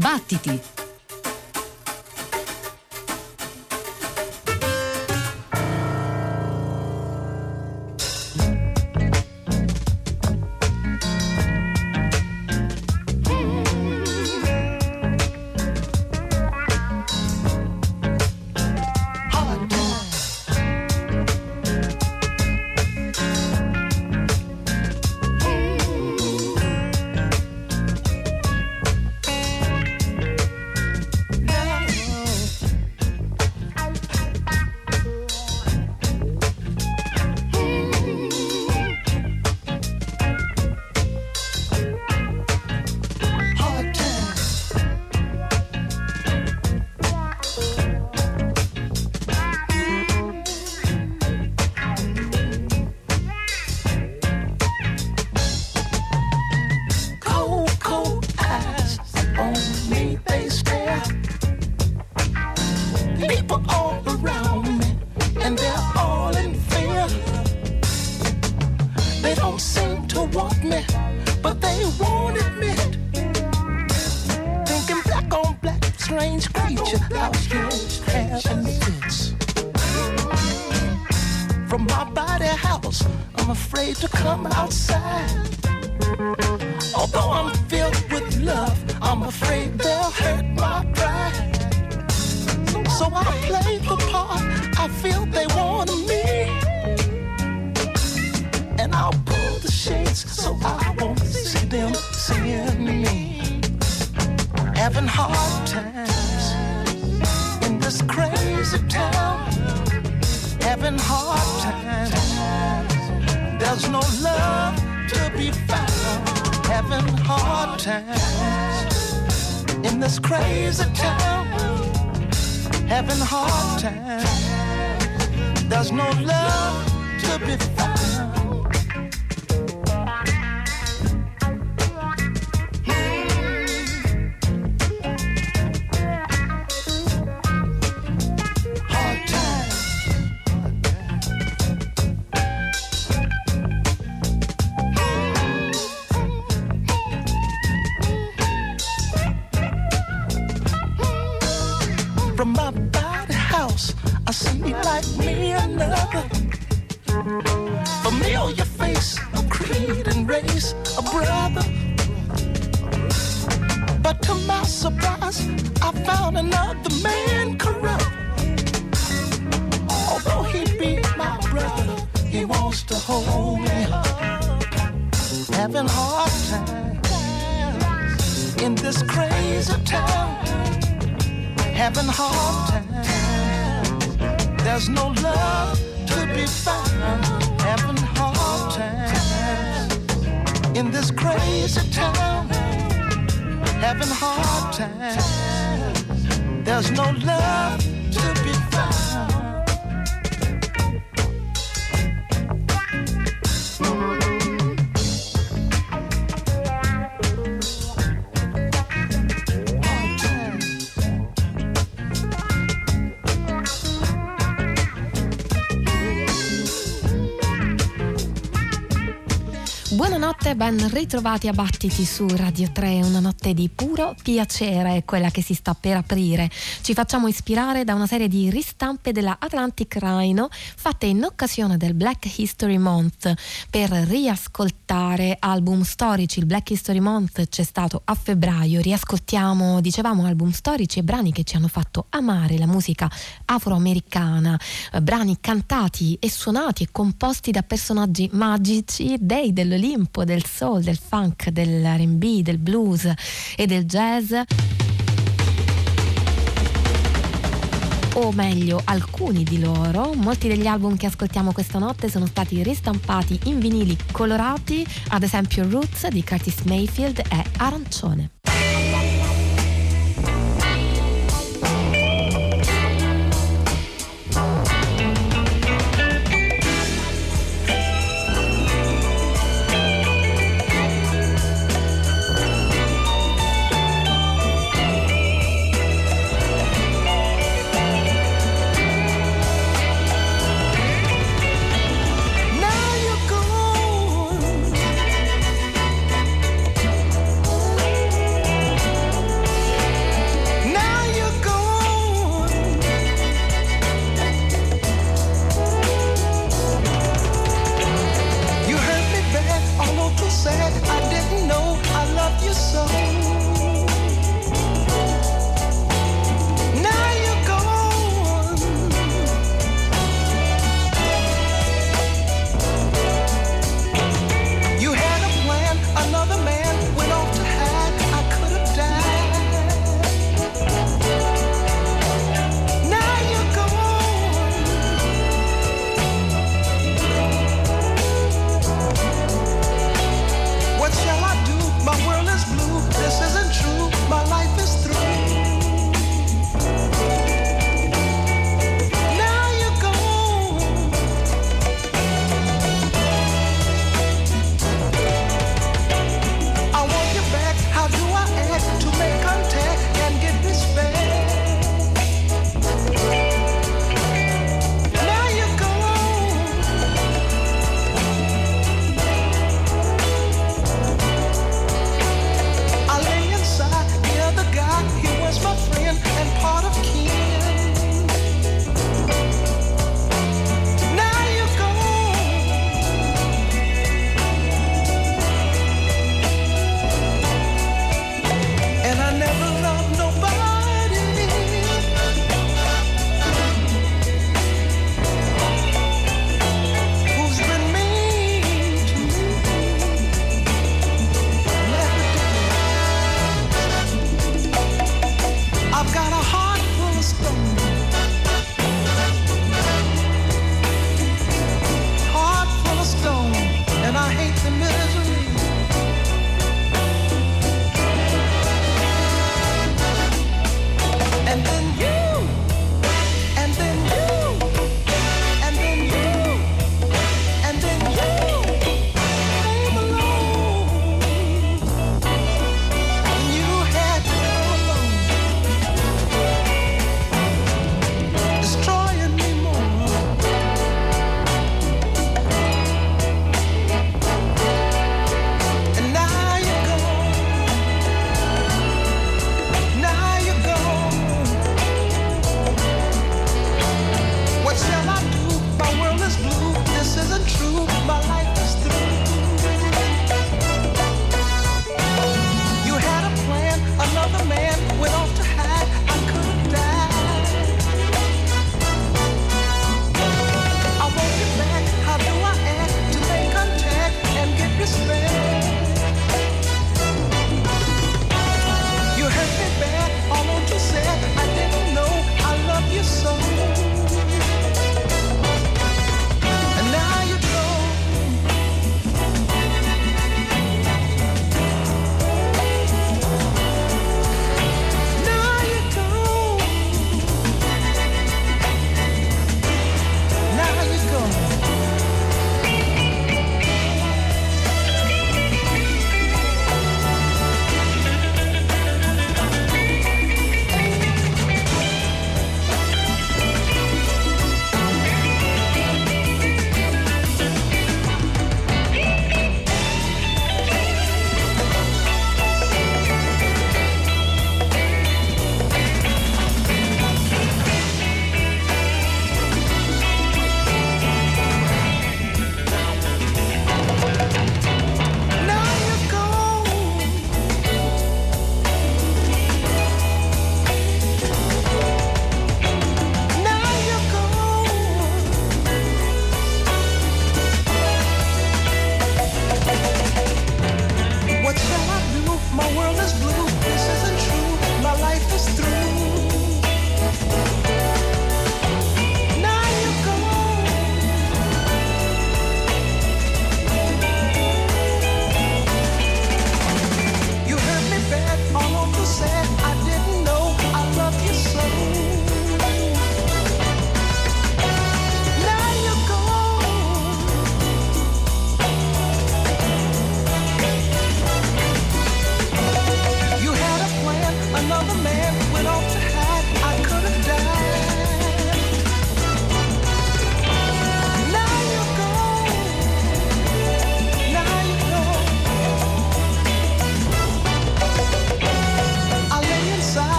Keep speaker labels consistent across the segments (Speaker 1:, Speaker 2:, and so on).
Speaker 1: Battiti! But to my surprise, I found another man corrupt. Although he be my brother, he wants to hold me. Having hard times in this crazy town. Having hard times. There's no love to be found. Having hard times in this crazy town having hard times. There's no love to be found.
Speaker 2: Ben ritrovati a Battiti su Radio 3, una notte di puro piacere, quella che si sta per aprire. Ci facciamo ispirare da una serie di ristampe della Atlantic Rhino fatte in occasione del Black History Month per riascoltare album storici. Il Black History Month c'è stato a febbraio, riascoltiamo, dicevamo, album storici e brani che ci hanno fatto amare la musica afroamericana, eh, brani cantati e suonati e composti da personaggi magici, dei dell'Olimpo, del soul, del funk, dell'RB, del blues e del jazz. o meglio alcuni di loro. Molti degli album che ascoltiamo questa notte sono stati ristampati in vinili colorati, ad esempio Roots di Curtis Mayfield e Arancione.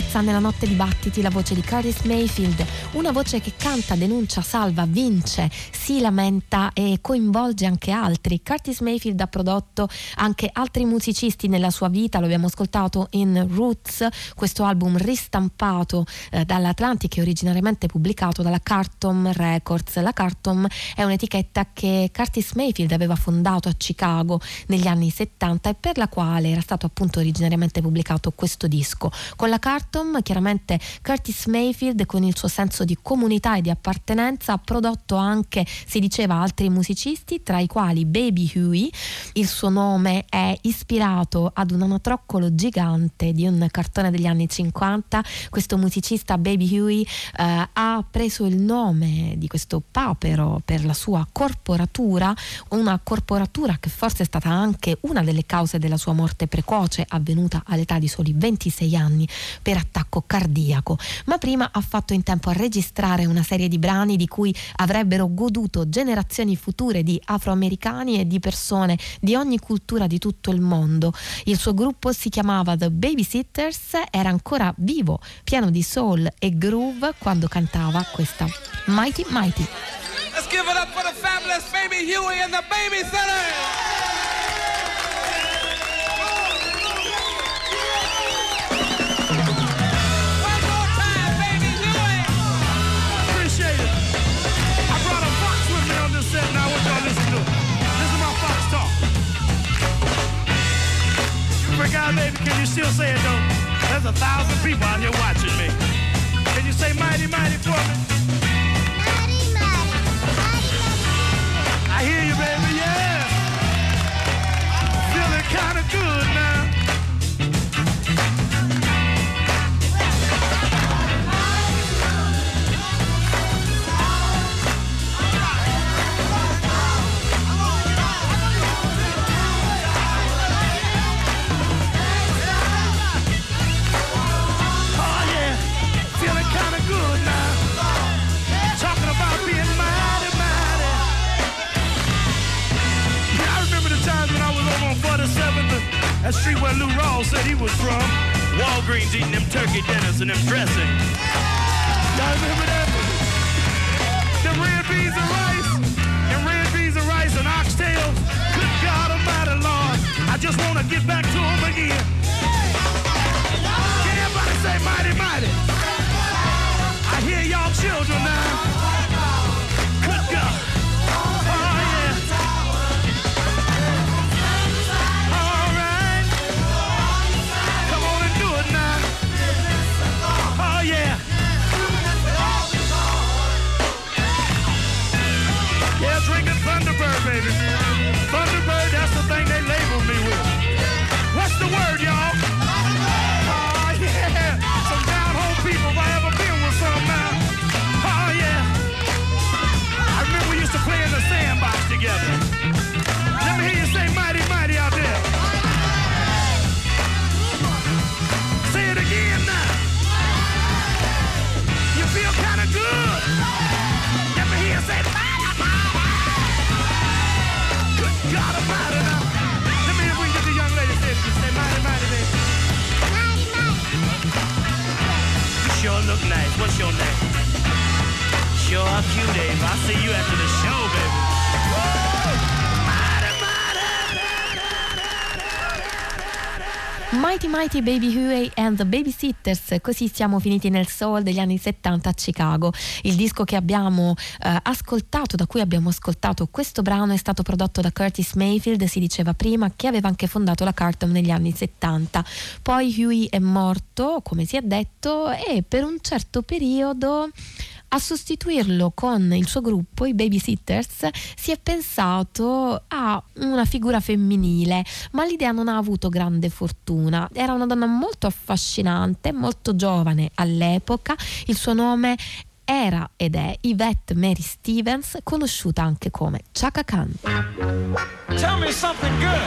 Speaker 2: Accarezza nella notte di battiti la voce di Curtis Mayfield, una voce che canta, denuncia, salva, vince, si lamenta e coinvolge anche altri. Curtis Mayfield ha prodotto anche altri musicisti nella sua vita, lo abbiamo ascoltato in Roots, questo album ristampato eh, dall'Atlantic e originariamente pubblicato dalla Cartom Records. La Cartom è un'etichetta che Curtis Mayfield aveva fondato a Chicago negli anni 70 e per la quale era stato appunto originariamente pubblicato questo disco. Con la Cartom, chiaramente Curtis Mayfield con il suo senso di comunità e di appartenenza ha prodotto anche, si diceva, altri musicisti, tra i quali Baby Huey. Il suo nome è ispirato ad un anatroccolo gigante di un cartone degli anni 50. Questo musicista Baby Huey eh, ha preso il nome di questo papero per la sua corporatura, una corporatura che forse è stata anche una delle cause della sua morte precoce avvenuta all'età di soli 26 anni per attacco cardiaco, ma prima ha fatto in tempo a registrare una serie di brani di cui avrebbero goduto generazioni future di afroamericani e di persone di ogni cultura di tutto il mondo. Il suo gruppo si chiamava The Babysitters, era ancora vivo, pieno di soul e groove quando cantava questa Mighty Mighty. Let's give it up for the fabulous baby Huey and the Babysitters! Baby, can you still say it though? There's a thousand people out here watching me. Can you say mighty, mighty for me? That street where Lou Rawls said he was from. Walgreens eating them turkey dinners and them dressing. Y'all remember that? Them red beans and rice. And red beans and rice and oxtails. Good God Almighty, Lord. I just want to get back to them again. Can everybody say mighty, mighty? I hear y'all children now. Sure cute, Dave. I'll see you after the show, baby. Mighty Mighty Baby Huey and the Babysitters, così siamo finiti nel soul degli anni 70 a Chicago. Il disco che abbiamo eh, ascoltato, da cui abbiamo ascoltato questo brano, è stato prodotto da Curtis Mayfield, si diceva prima, che aveva anche fondato la Carton negli anni 70. Poi Huey è morto, come si è detto, e per un certo periodo a sostituirlo con il suo gruppo, i Babysitters, si è pensato a una figura femminile, ma l'idea non ha avuto grande fortuna. Era una donna molto affascinante, molto giovane all'epoca, il suo nome era ed è Yvette Mary Stevens, conosciuta anche come Chaka Khan. Tell me something good.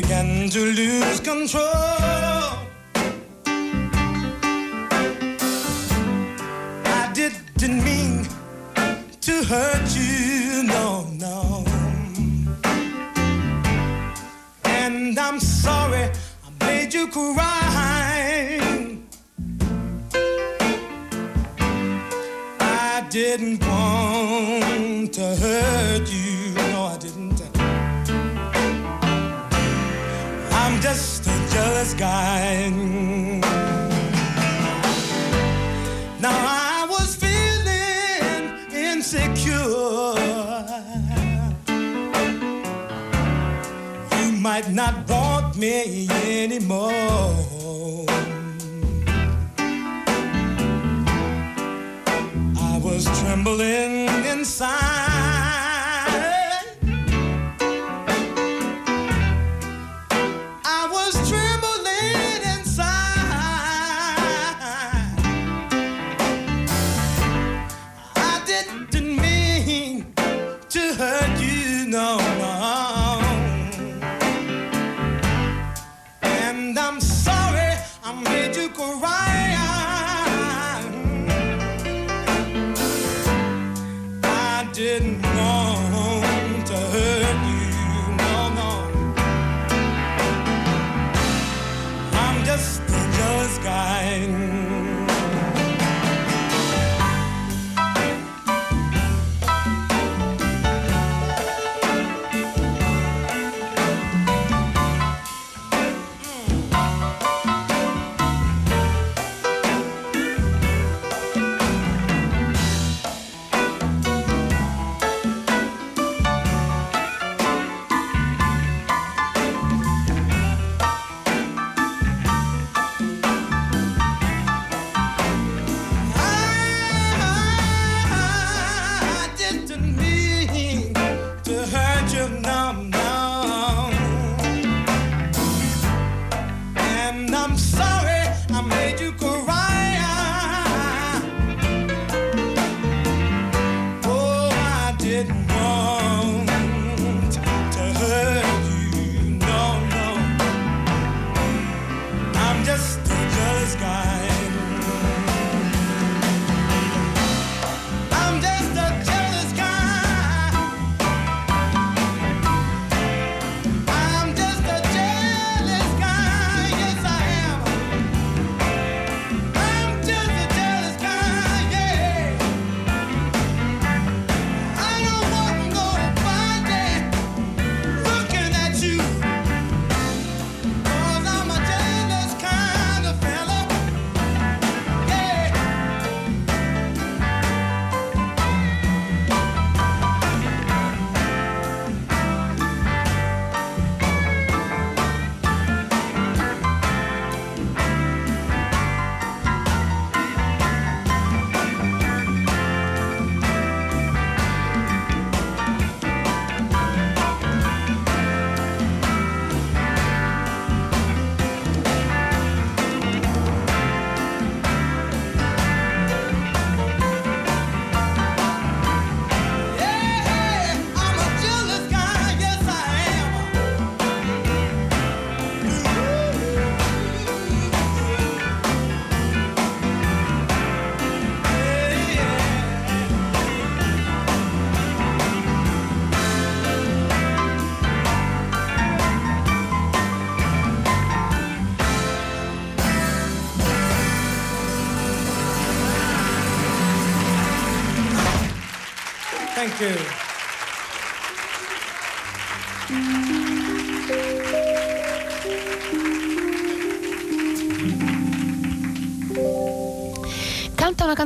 Speaker 3: began to lose control. I didn't mean to hurt you, no, no. And I'm sorry I made you cry. I didn't want to hurt you. sky. Now I was feeling insecure. You might not want me anymore. I was trembling inside.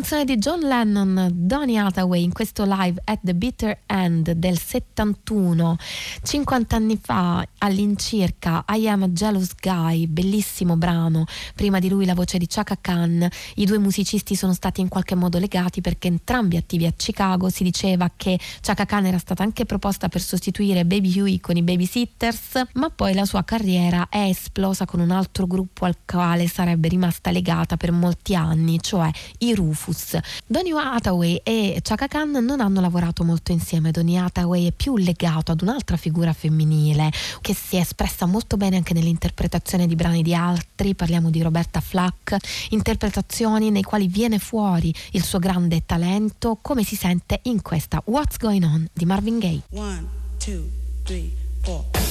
Speaker 2: Canzone di John Lennon, Donny Hathaway, in questo live at the Bitter End del 71, 50 anni fa all'incirca, I Am a Jealous Guy, bellissimo brano, prima di lui la voce di Chaka Khan, i due musicisti sono stati in qualche modo legati perché entrambi attivi a Chicago, si diceva che Chaka Khan era stata anche proposta per sostituire Baby Huey con i Babysitters, ma poi la sua carriera è esplosa con un altro gruppo al quale sarebbe rimasta legata per molti anni, cioè i Rufus. Donny Hathaway e Chaka Khan non hanno lavorato molto insieme, Donny Hathaway è più legato ad un'altra figura femminile che si è espressa molto bene anche nell'interpretazione di brani di altri, parliamo di Roberta Flack, interpretazioni nei quali viene fuori il suo grande talento come si sente in questa What's Going On di Marvin Gaye.
Speaker 4: One, two, three, four.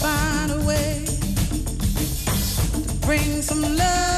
Speaker 4: Find a way to bring some love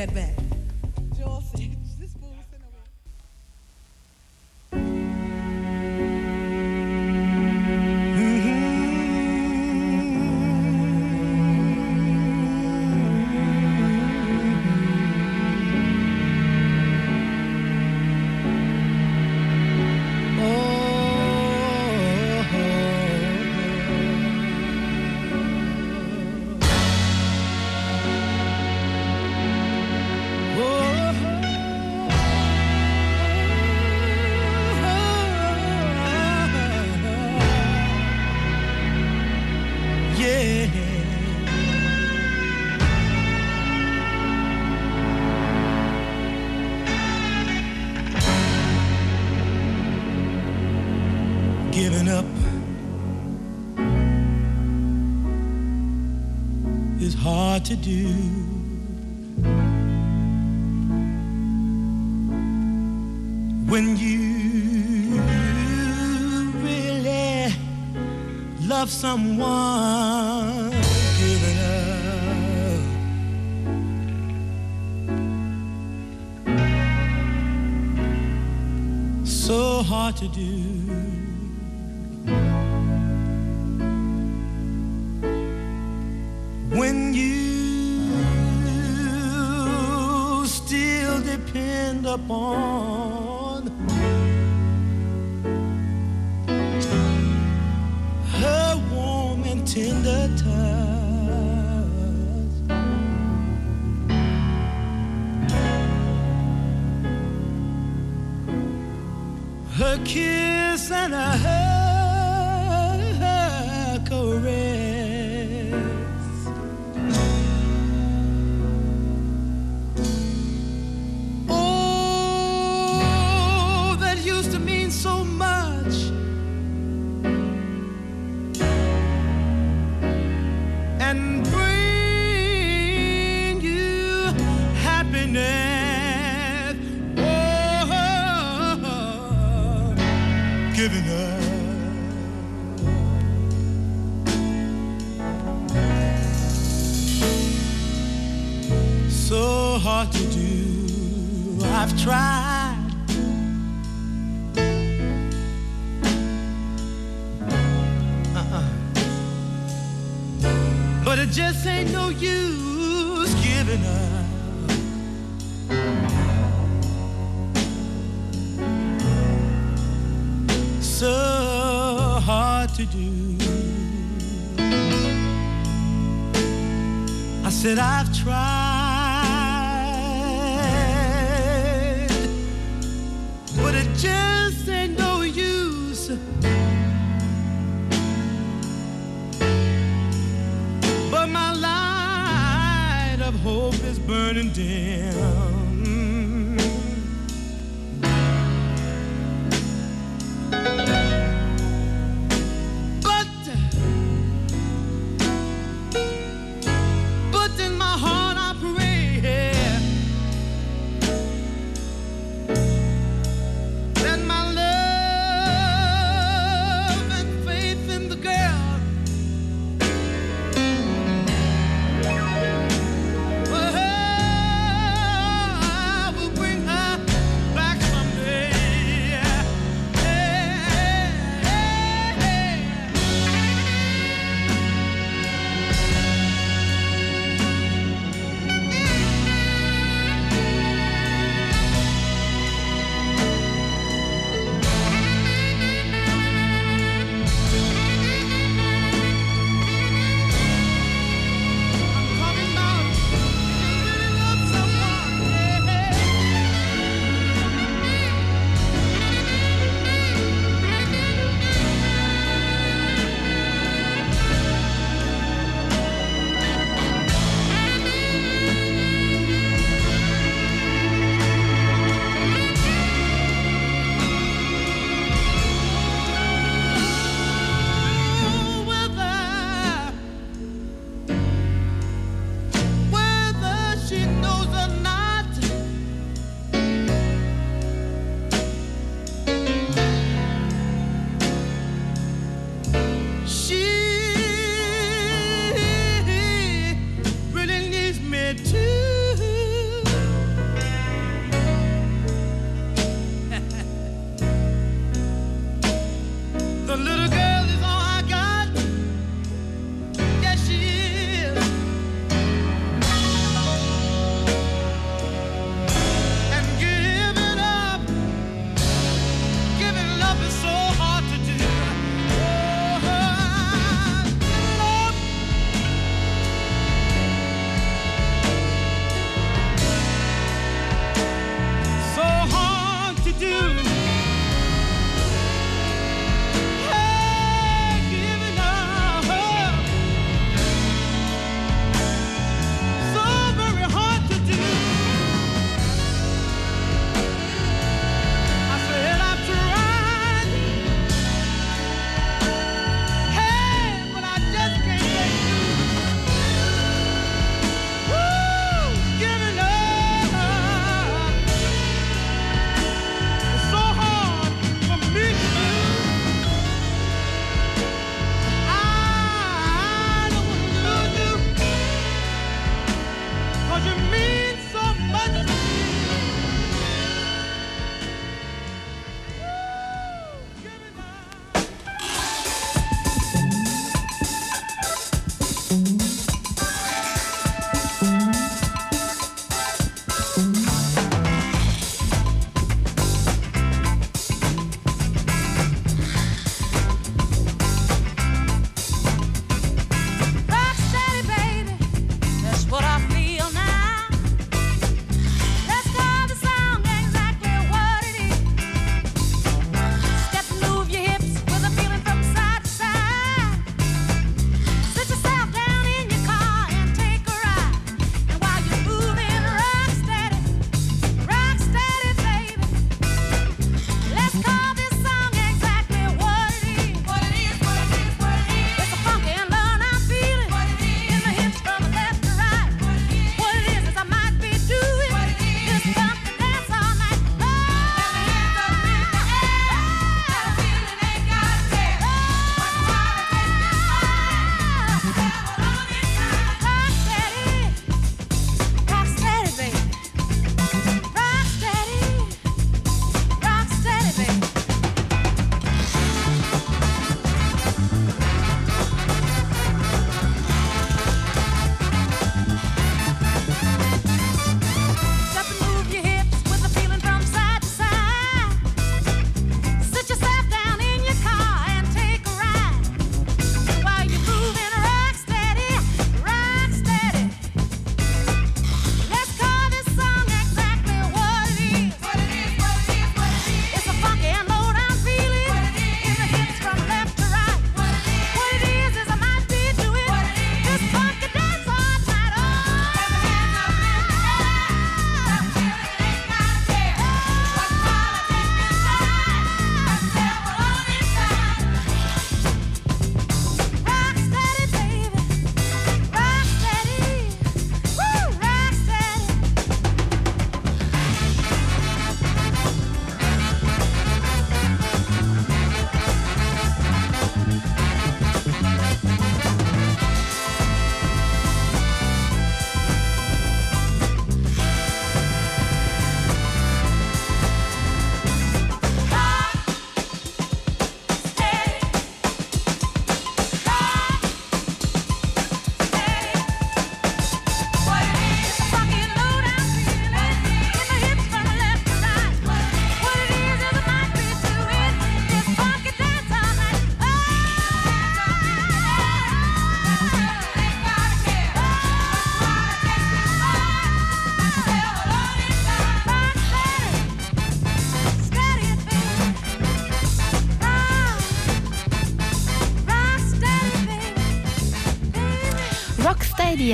Speaker 4: right back. Back.
Speaker 3: to do. When you really love someone, giving up. So hard to do. Uh-uh. just ain't no use giving up. So hard to do. I said, I've tried. Burning dim.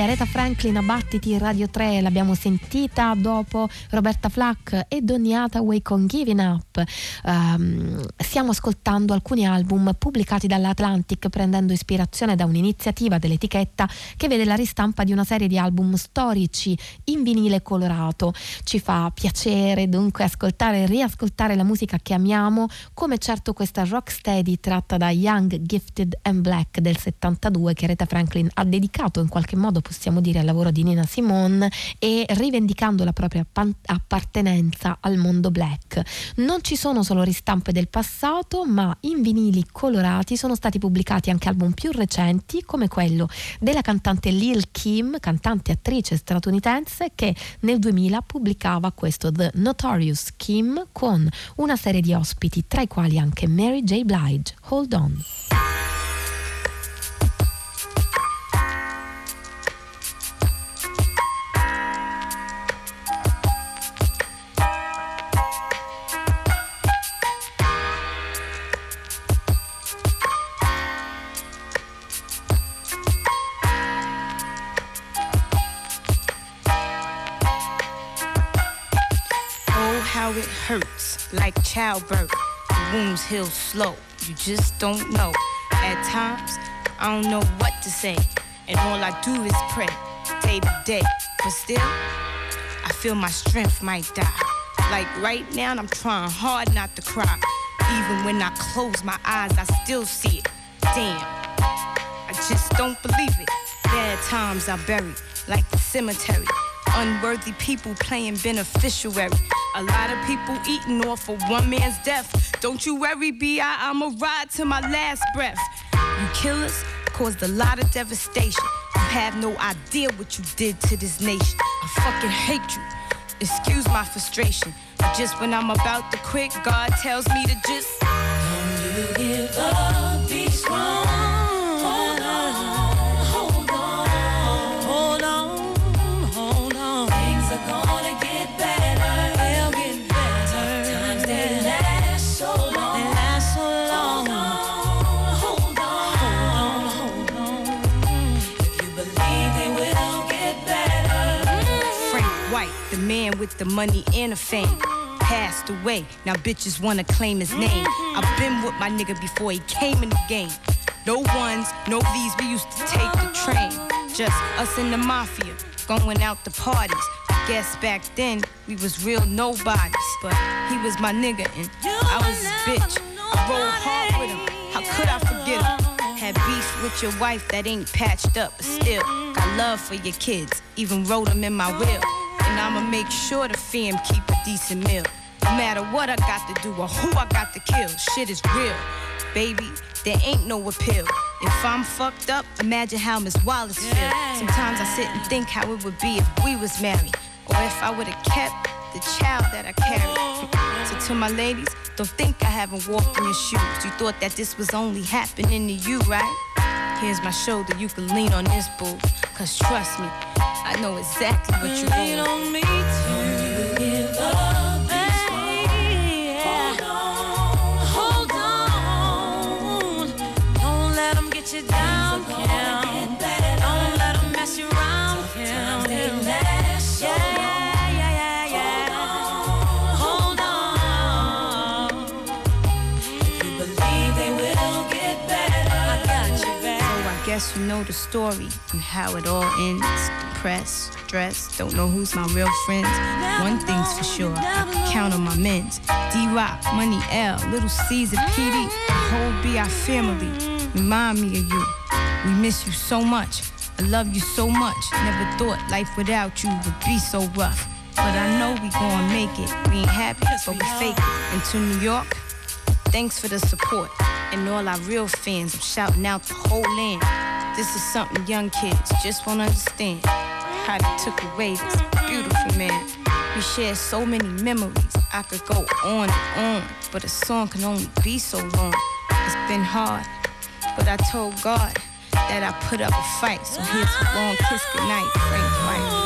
Speaker 2: Aretha Franklin a Battiti Radio 3 l'abbiamo sentita dopo Roberta Flack e Donny Hathaway con Giving Up. Um, stiamo ascoltando alcuni album pubblicati dall'Atlantic prendendo ispirazione da un'iniziativa dell'etichetta che vede la ristampa di una serie di album storici in vinile colorato. Ci fa piacere dunque ascoltare e riascoltare la musica che amiamo, come certo questa Rocksteady tratta da Young, Gifted and Black del 72 che Aretha Franklin ha dedicato in qualche modo possiamo dire al lavoro di Nina Simone e rivendicando la propria appartenenza al mondo black. Non ci sono solo ristampe del passato, ma in vinili colorati sono stati pubblicati anche album più recenti come quello della cantante Lil Kim, cantante e attrice statunitense che nel 2000 pubblicava questo The Notorious Kim con una serie di ospiti tra i quali anche Mary J. Blige. Hold on.
Speaker 5: Hurts, like childbirth. The wounds heal slow, you just don't know. At times, I don't know what to say, and all I do is pray, day to day. But still, I feel my strength might die. Like right now, I'm trying hard not to cry. Even when I close my eyes, I still see it. Damn, I just don't believe it. Bad times I bury, like the cemetery. Unworthy people playing beneficiary. A lot of people eating off of one man's death. Don't you worry, B.I., I'ma ride to my last breath. You killers caused a lot of devastation. You have no idea what you did to this nation. I fucking hate you. Excuse my frustration. Just when I'm about to quit, God tells me to just. Don't you give up, be strong. With the money and the fame. Passed away, now bitches wanna claim his name. I've been with my nigga before he came in the game. No ones, no these, we used to take the train. Just us and the mafia, going out to parties. I guess back then we was real nobodies. But he was my nigga and I was his bitch. I rolled hard with him, how could I forget him? Had beef with your wife that ain't patched up, but still got love for your kids. Even wrote them in my will. And I'ma make sure the fam keep a decent meal. No matter what I got to do or who I got to kill, shit is real. Baby, there ain't no appeal. If I'm fucked up, imagine how Miss Wallace feel. Sometimes I sit and think how it would be if we was married. Or if I would've kept the child that I carried. so to my ladies, don't think I haven't walked in your shoes. You thought that this was only happening to you, right? Here's my shoulder, you can lean on this boo. Cause trust me, I know exactly what you lean on me to. give up. Hold on, hold on. Don't let 'em get you down, Kim. Know the story and how it all ends. Depressed, stressed, don't know who's my real friends. One thing's for sure, I count on my men's. D-Rock, Money L, Little Caesar, PD, the whole BI family. Remind me of you. We miss you so much. I love you so much. Never thought life without you would be so rough. But I know we gon' make it. We ain't happy, but we fake it. And to New York, Thanks for the support. And all our real fans, I'm shouting out the whole land. This is something young kids just won't understand. How they took away this beautiful man. We shared so many memories. I could go on and on, but a song can only be so long. It's been hard, but I told God that I put up a fight. So here's a long kiss goodnight, Frank White.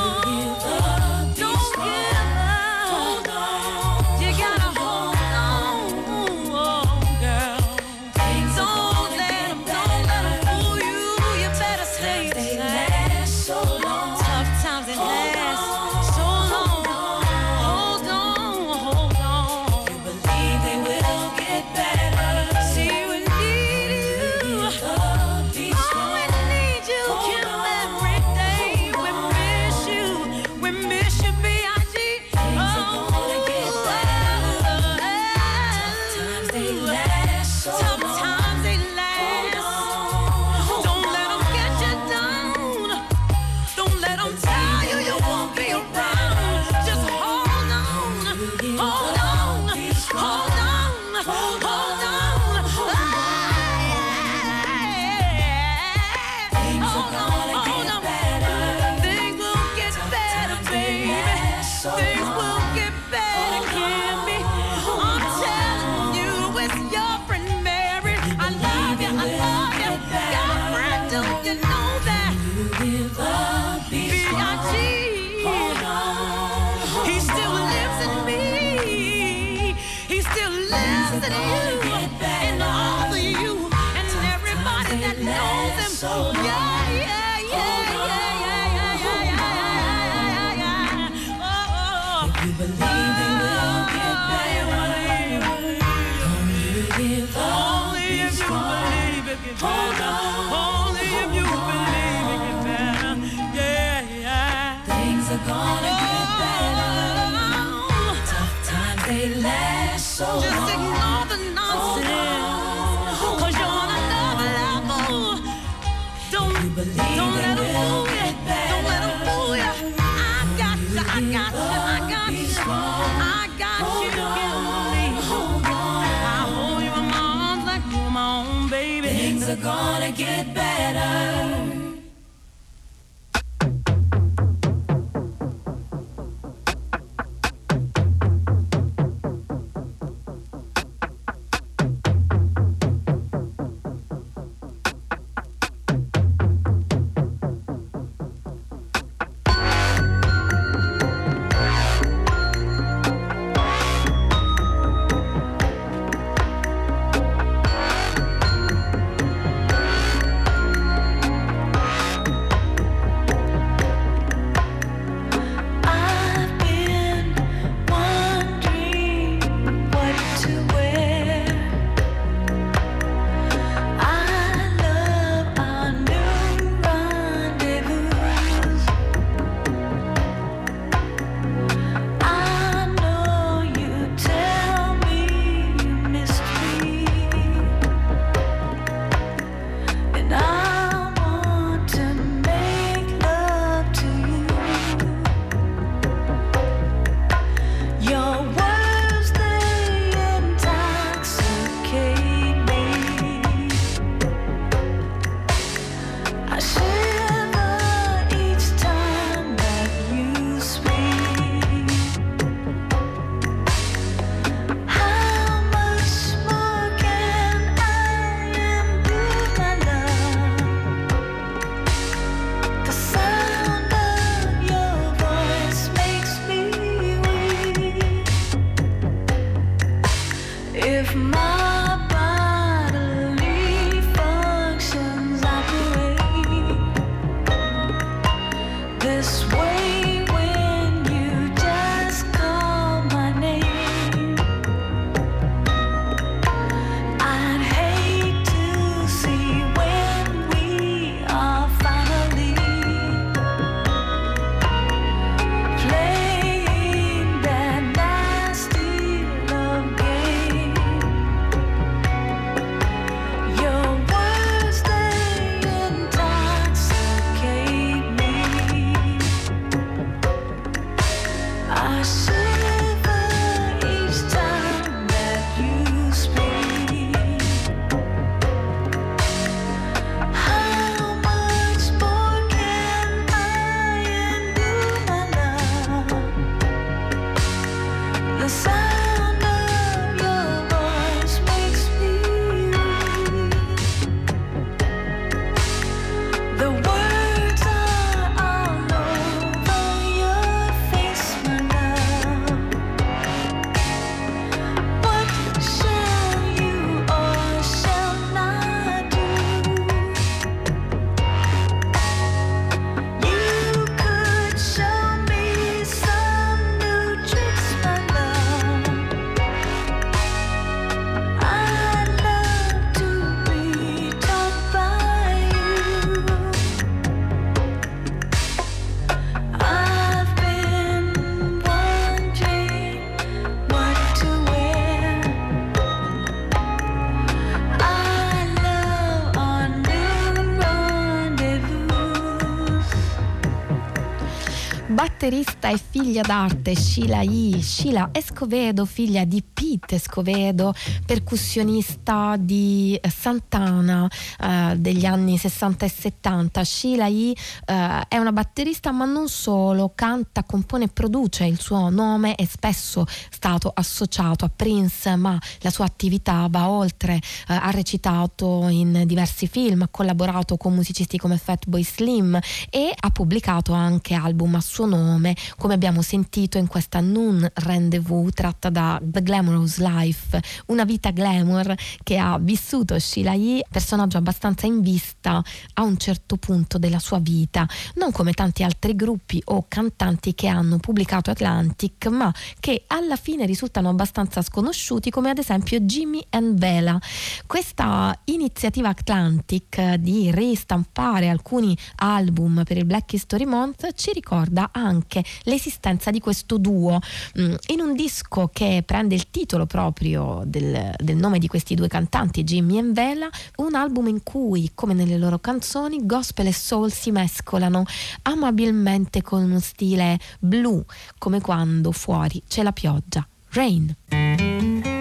Speaker 2: feliz e figlia d'arte Sheila I. Sheila Escovedo, figlia di Pete Escovedo, percussionista di Santana eh, degli anni 60 e 70. Sheila I eh, è una batterista ma non solo, canta, compone e produce. Il suo nome è spesso stato associato a Prince, ma la sua attività va oltre. Eh, ha recitato in diversi film, ha collaborato con musicisti come Fatboy Slim e ha pubblicato anche album a suo nome abbiamo sentito in questa Noon Rendezvous tratta da The Glamorous Life, una vita glamour che ha vissuto Sheila E, personaggio abbastanza in vista a un certo punto della sua vita, non come tanti altri gruppi o cantanti che hanno pubblicato Atlantic, ma che alla fine risultano abbastanza sconosciuti, come ad esempio Jimmy and Vela. Questa iniziativa Atlantic di ristampare alcuni album per il Black History Month ci ricorda anche l'esistenza di questo duo mm, in un disco che prende il titolo proprio del, del nome di questi due cantanti, Jimmy e Vela, un album in cui, come nelle loro canzoni, gospel e soul si mescolano amabilmente con uno stile blu, come quando fuori c'è la pioggia. Rain.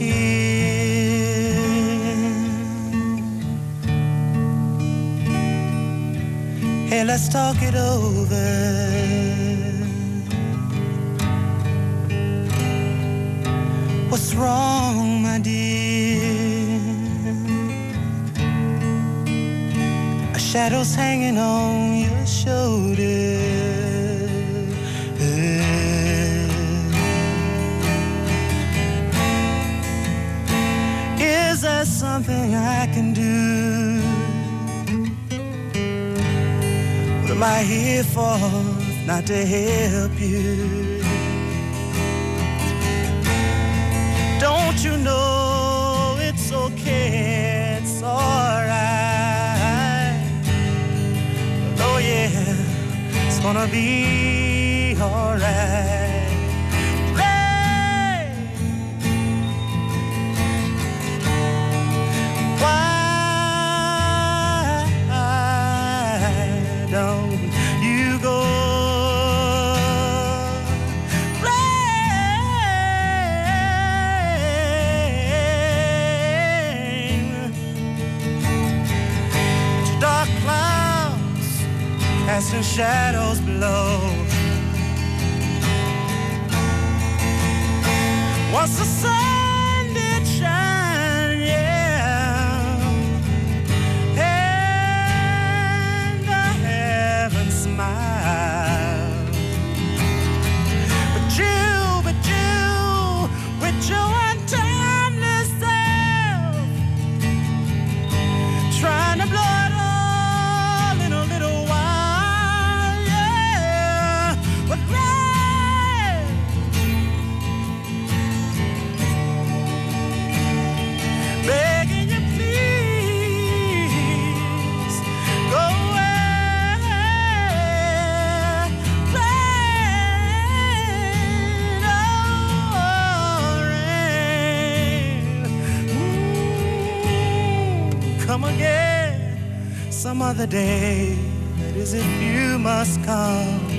Speaker 3: Here. Hey, let's talk it over. What's wrong, my dear? A shadow's hanging on your shoulder. Is there something I can do? What am I here for? Not to help you. Don't you know it's okay? It's alright. Oh yeah, it's gonna be alright. Shadows the day That is if you must come.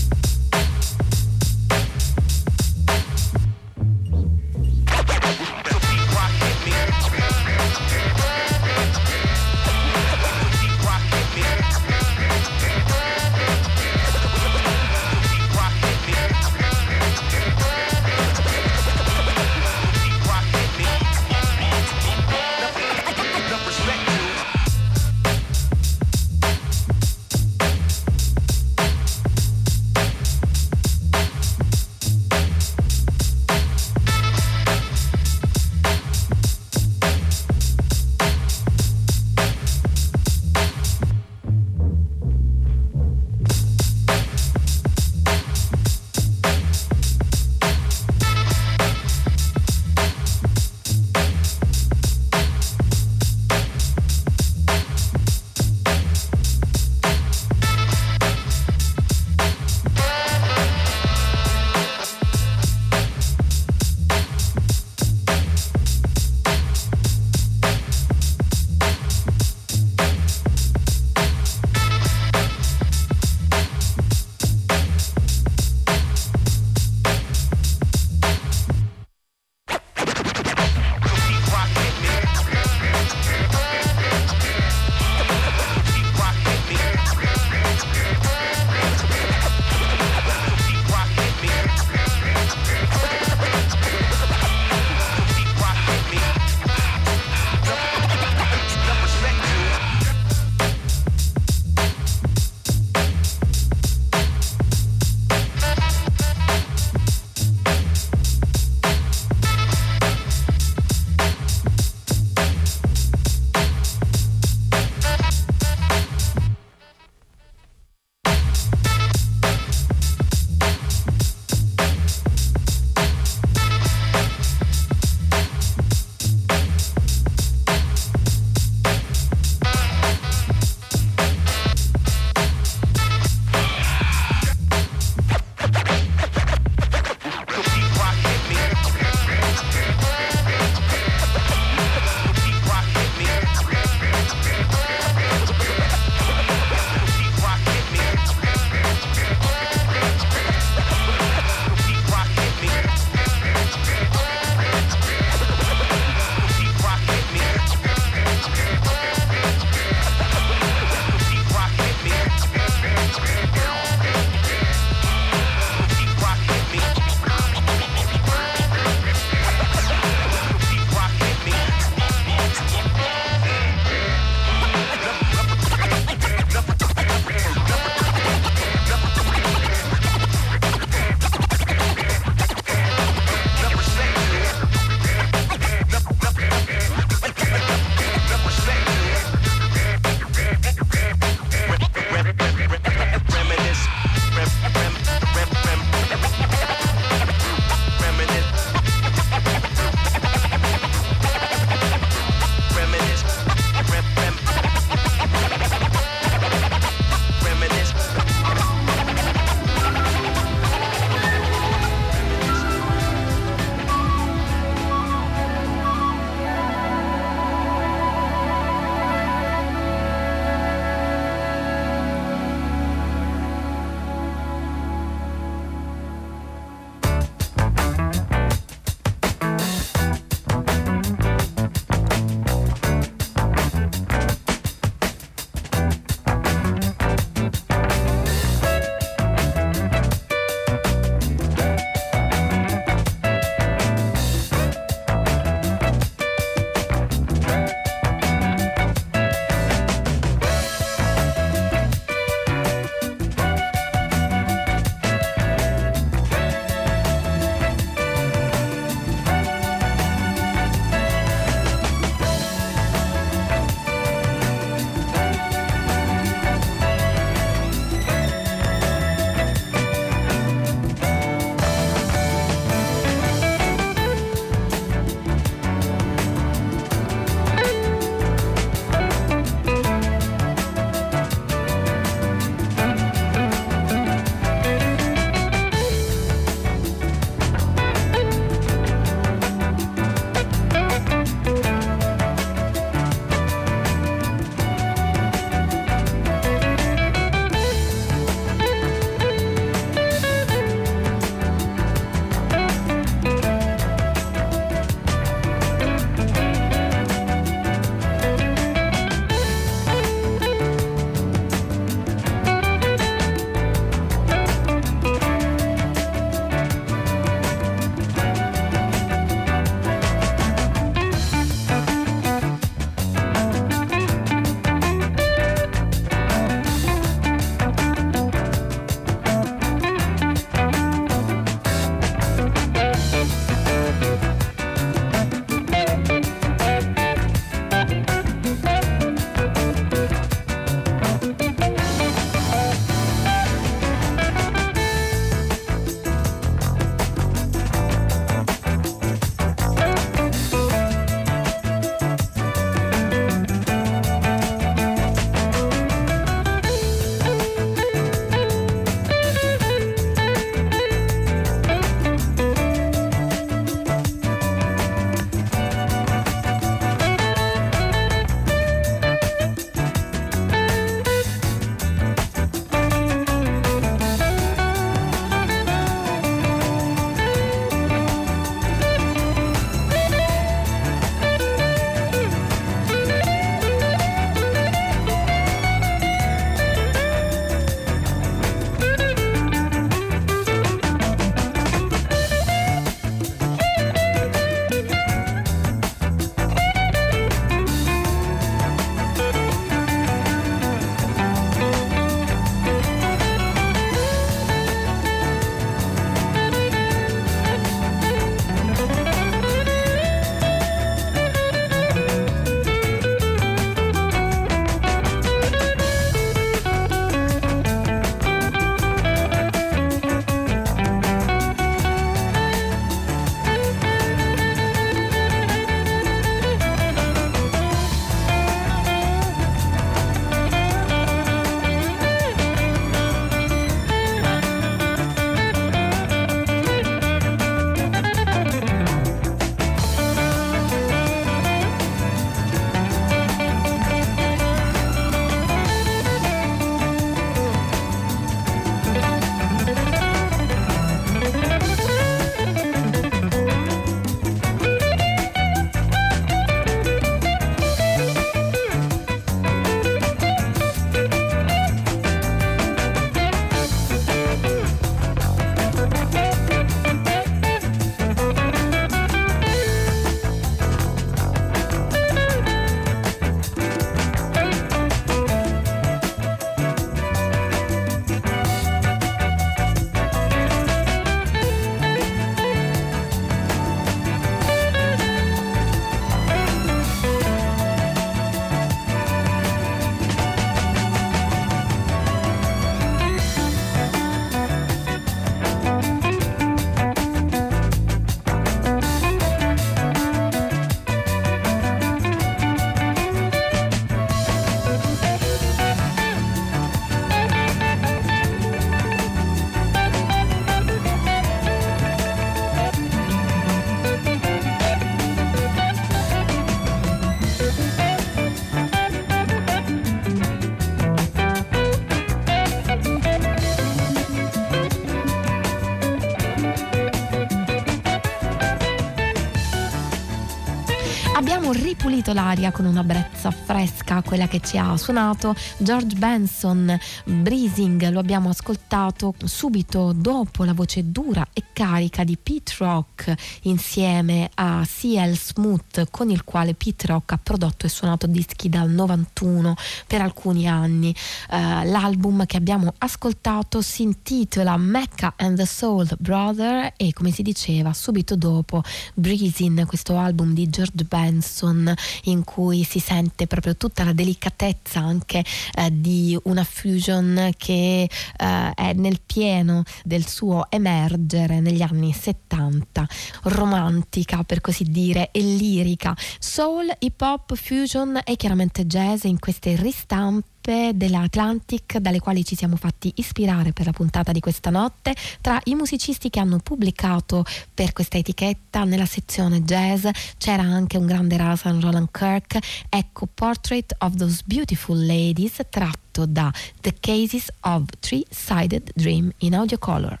Speaker 2: L'aria con una brezza fresca, quella che ci ha suonato George Benson, Breezing, lo abbiamo ascoltato subito dopo la voce dura e carica di Pete Rock insieme a C.L. Smooth con il quale Pete Rock ha prodotto e suonato dischi dal 91 per alcuni anni. Eh, l'album che abbiamo ascoltato si intitola Mecca and the Soul Brother e come si diceva subito dopo Breezing, questo album di George Benson in cui si sente proprio tutta la delicatezza anche eh, di una fusion che eh, è nel pieno del suo emergere negli anni 70, romantica per così dire e lirica, soul, hip hop, fusion e chiaramente jazz in queste ristampe dell'Atlantic dalle quali ci siamo fatti ispirare per la puntata di questa notte. Tra i musicisti che hanno pubblicato per questa etichetta nella sezione jazz c'era anche un grande Rasan Roland Kirk. Ecco Portrait of Those Beautiful Ladies tratto da The Cases of Three-Sided Dream in Audio Color.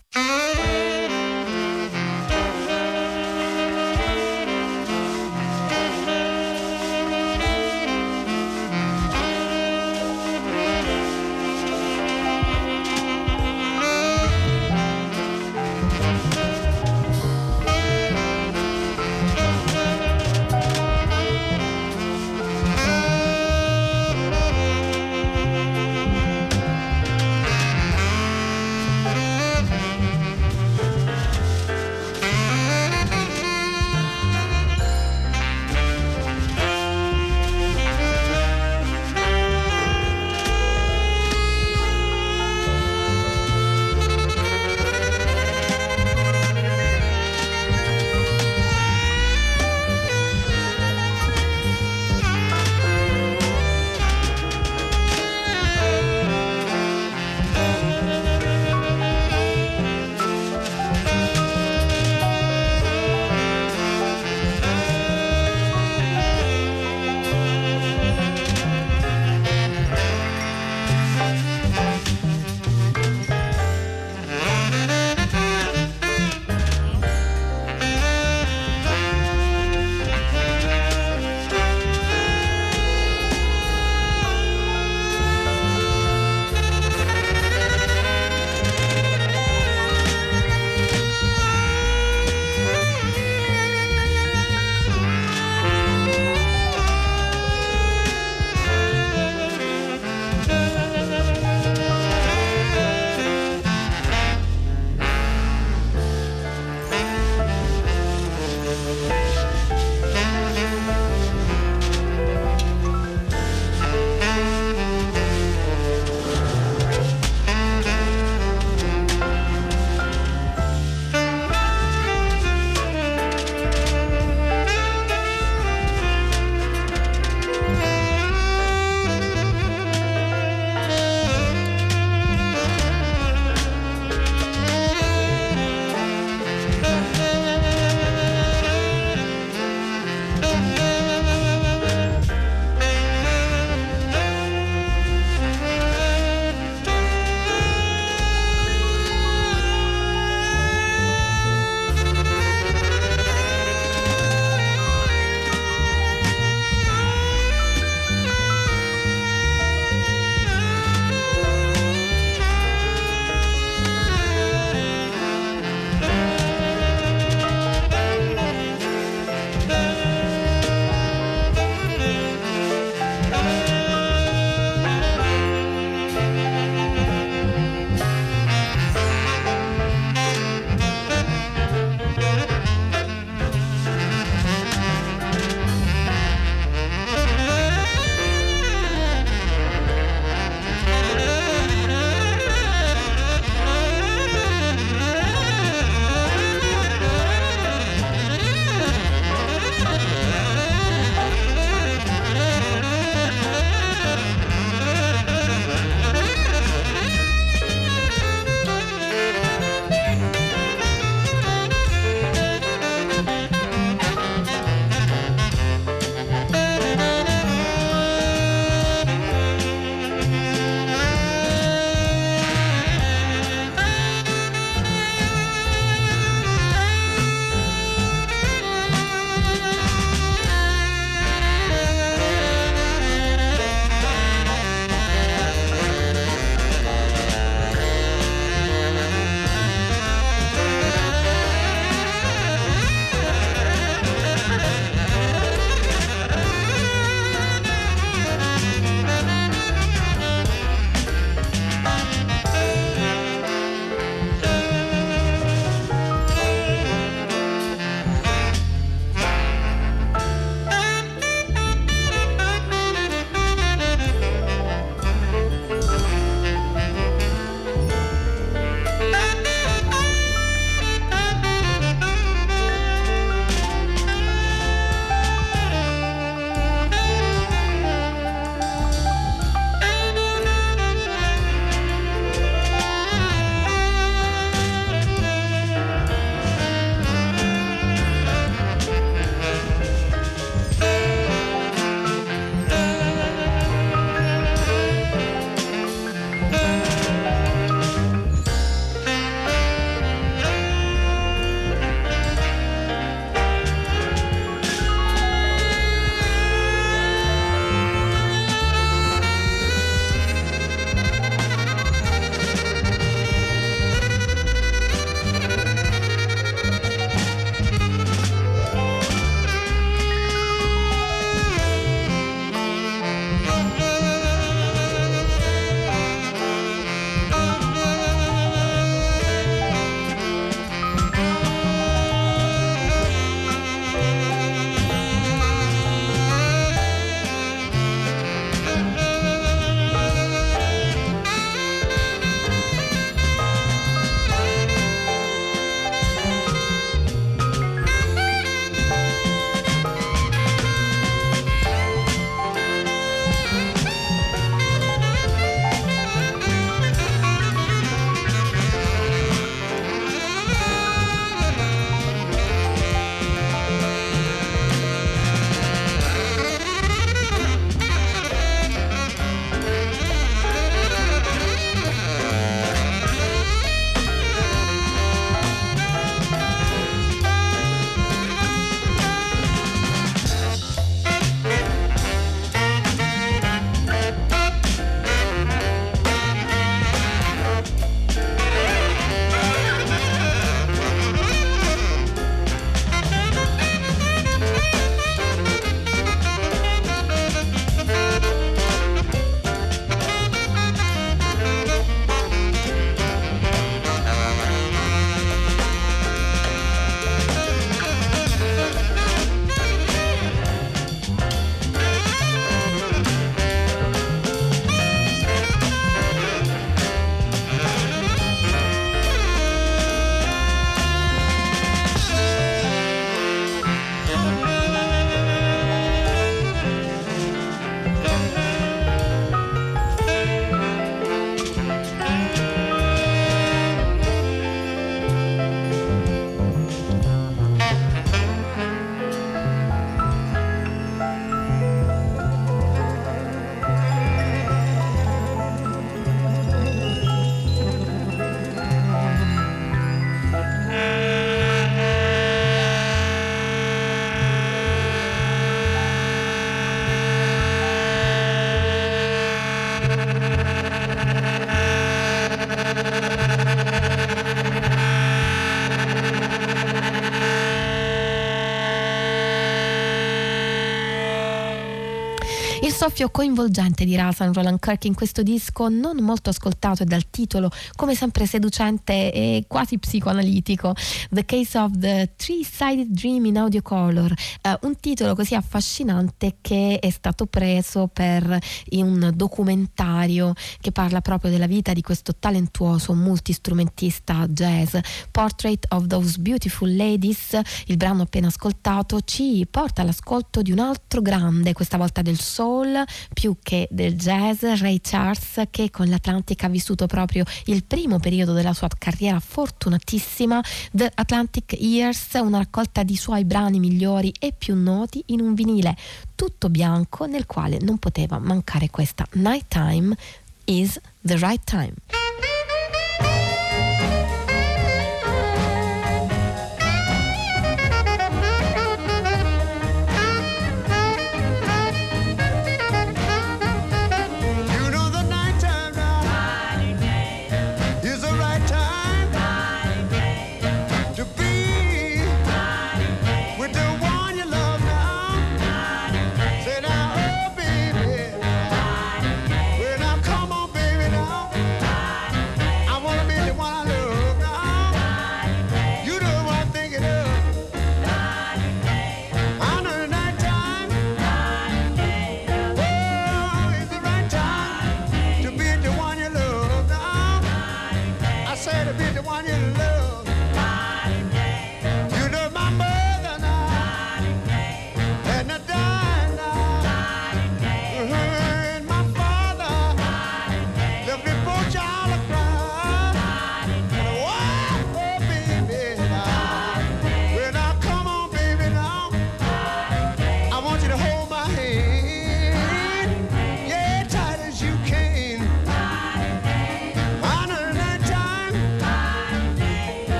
Speaker 2: Soffio coinvolgente di Rasan Roland Kirk in questo disco, non molto ascoltato e dal titolo come sempre seducente e quasi psicoanalitico, The Case of the Three-Sided Dream in Audio Color, eh, un titolo così affascinante che è stato preso per un documentario che parla proprio della vita di questo talentuoso multistrumentista jazz. Portrait of Those Beautiful Ladies, il brano appena ascoltato, ci porta all'ascolto di un altro grande, questa volta del soul più che del jazz, Ray Charles, che con l'Atlantic ha vissuto proprio il primo periodo della sua carriera fortunatissima, The Atlantic Years, una raccolta di suoi brani migliori e più noti in un vinile tutto bianco nel quale non poteva mancare questa Nighttime is the right time.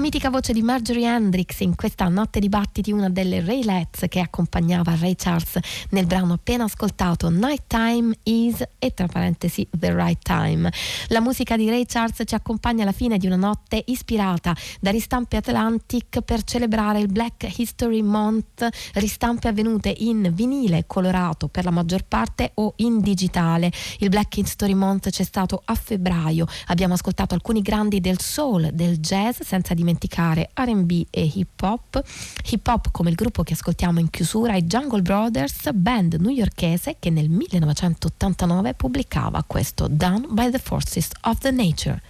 Speaker 2: Mitica voce di Marjorie Hendrix in questa notte di battiti, una delle Raylets che accompagnava Ray Charles nel brano appena ascoltato Nighttime is e tra parentesi The Right Time. La musica di Ray Charles ci accompagna alla fine di una notte ispirata da ristampe Atlantic per celebrare il Black History Month, ristampe avvenute in vinile colorato per la maggior parte o in digitale. Il Black History Month c'è stato a febbraio, abbiamo ascoltato alcuni grandi del soul, del jazz, senza dimenticare RB e hip hop. Hip hop come il gruppo che ascoltiamo in chiusura, i Jungle Brothers, band newyorkese che nel 1989 pubblicava questo Done by the Forces of the Nature.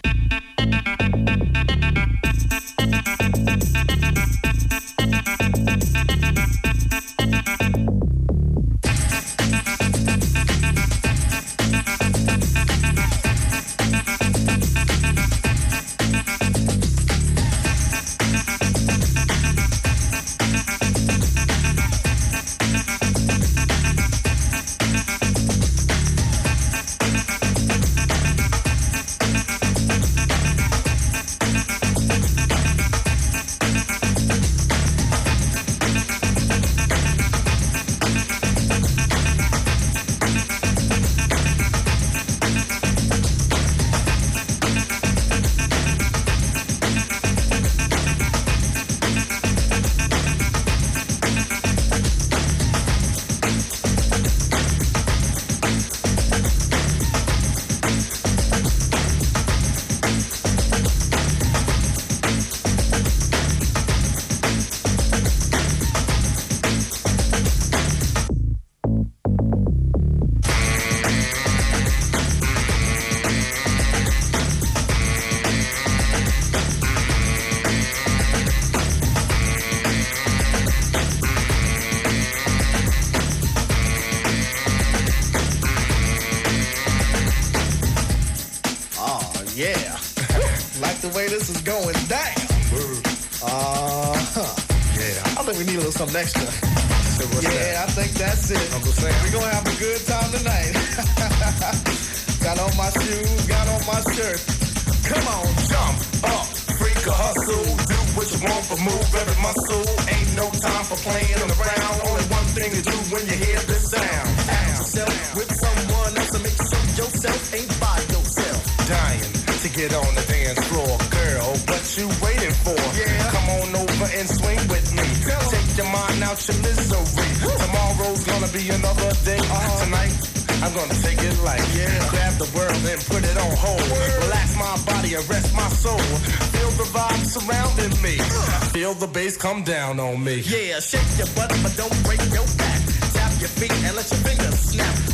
Speaker 6: Extra. yeah, I think that's it. Uncle Sam. We're gonna have a good time tonight. got on my shoes, got on my shirt. Come on, jump up, freak a hustle, do what you want, but move every muscle. Ain't no time for playing around. Only one thing to do when you hear this sound. Act yourself with someone else and make sure yourself ain't by yourself. Dying to get on the dance floor, Tomorrow's gonna be another day. Tonight. I'm gonna take it light. Yeah. Grab the world and put it on hold. Relax my body and rest my soul. Feel the vibe surrounding me. Feel the bass come down on me. Yeah, shake your butt, but don't break your back. Tap your feet and let your fingers snap.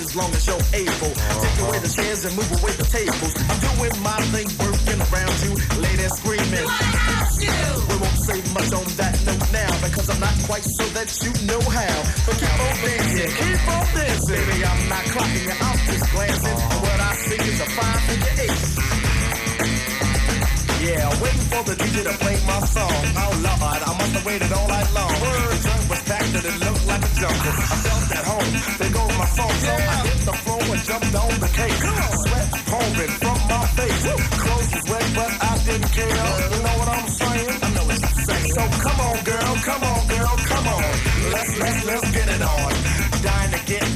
Speaker 6: As long as you're able. Take away the chairs and move away the tables. I'm doing my thing, working around you, ladies screaming. You? We won't say much on that note now because I'm not quite sure that you know how. But keep on dancing, keep on dancing. Baby, I'm not clocking you, I'm just glancing. And what I see is a five figure eight. Yeah, waiting for the DJ to play my song. Oh Lord, I must have waited all night long. The like a jungle. I felt at home. There goes my song, so I hit the floor and jumped on the cake. Sweat pouring from my face. Clothes was wet, but I didn't care. You know what I'm saying? I know what you're saying. So come on, girl, come on, girl, come on. Let's let's let's get it on. Dying to get